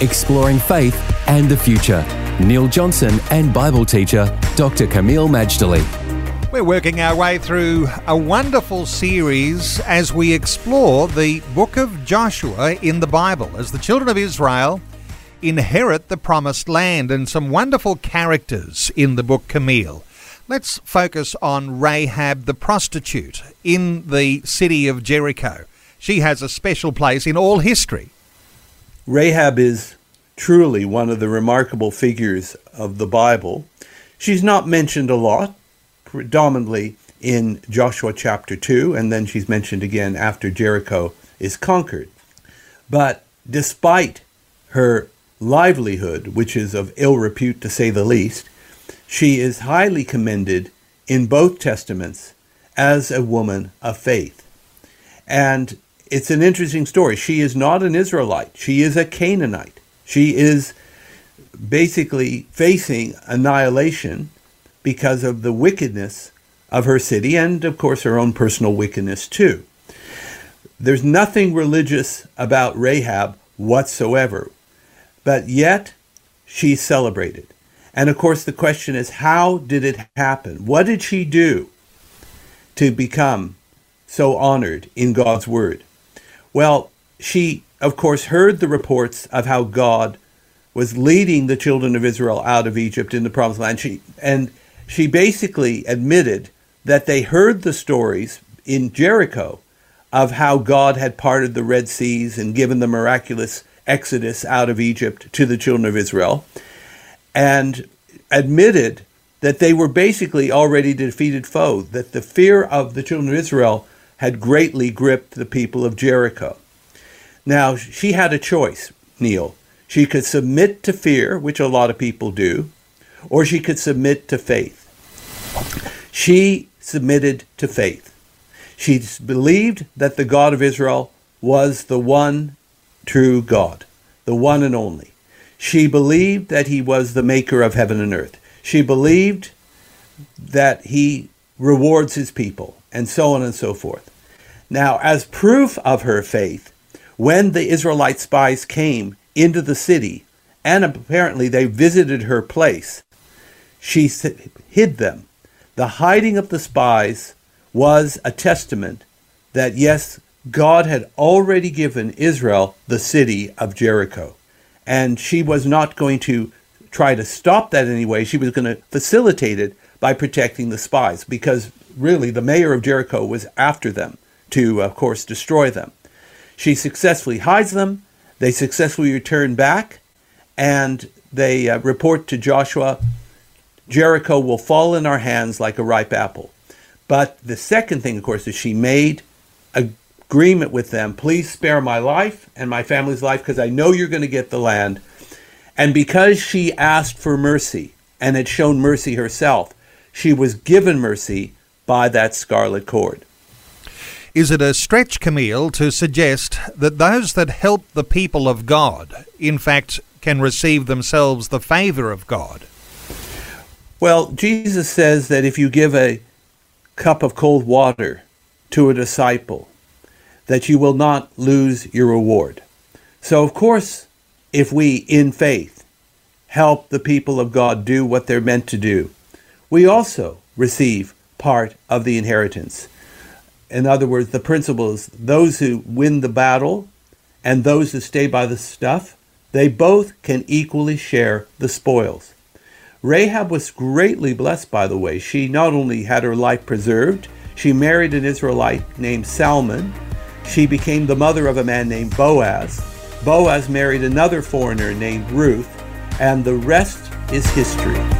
exploring faith and the future. Neil Johnson and Bible teacher Dr. Kameel Majdali. We're working our way through a wonderful series as we explore the book of Joshua in the Bible as the children of Israel inherit the promised land and some wonderful characters in the book Kameel. Let's focus on Rahab the prostitute in the city of Jericho. She has a special place in all history. Rahab is truly one of the remarkable figures of the Bible. She's not mentioned a lot, predominantly in Joshua chapter 2, and then she's mentioned again after Jericho is conquered. But despite her livelihood, which is of ill repute to say the least, she is highly commended in both testaments as a woman of faith. And it's an interesting story. She is not an Israelite, she is a Canaanite. She is basically facing annihilation because of the wickedness of her city and, of course, her own personal wickedness, too. There's nothing religious about Rahab whatsoever, but yet she's celebrated. And of course, the question is how did it happen? What did she do to become so honored in God's word? Well, she, of course, heard the reports of how God was leading the children of Israel out of Egypt in the promised land. She, and she basically admitted that they heard the stories in Jericho of how God had parted the Red Seas and given the miraculous exodus out of Egypt to the children of Israel, and admitted that they were basically already defeated foe, that the fear of the children of Israel had greatly gripped the people of Jericho. Now, she had a choice, Neil. She could submit to fear, which a lot of people do, or she could submit to faith. She submitted to faith. She believed that the God of Israel was the one true God, the one and only. She believed that he was the maker of heaven and earth. She believed that he rewards his people, and so on and so forth. Now, as proof of her faith, when the Israelite spies came into the city, and apparently they visited her place, she hid them. The hiding of the spies was a testament that, yes, God had already given Israel the city of Jericho. And she was not going to try to stop that anyway. She was going to facilitate it by protecting the spies because really the mayor of Jericho was after them to, of course, destroy them. She successfully hides them. They successfully return back, and they uh, report to Joshua Jericho will fall in our hands like a ripe apple. But the second thing, of course, is she made agreement with them please spare my life and my family's life because I know you're going to get the land. And because she asked for mercy and had shown mercy herself, she was given mercy by that scarlet cord. Is it a stretch, Kameel, to suggest that those that help the people of God, in fact, can receive themselves the favor of God? Well, Jesus says that if you give a cup of cold water to a disciple, that you will not lose your reward. So, of course, if we, in faith, help the people of God do what they're meant to do, we also receive part of the inheritance in other words, the principle is those who win the battle and those who stay by the stuff, they both can equally share the spoils. Rahab was greatly blessed, by the way. She not only had her life preserved, she married an Israelite named Salmon. She became the mother of a man named Boaz. Boaz married another foreigner named Ruth, and the rest is history.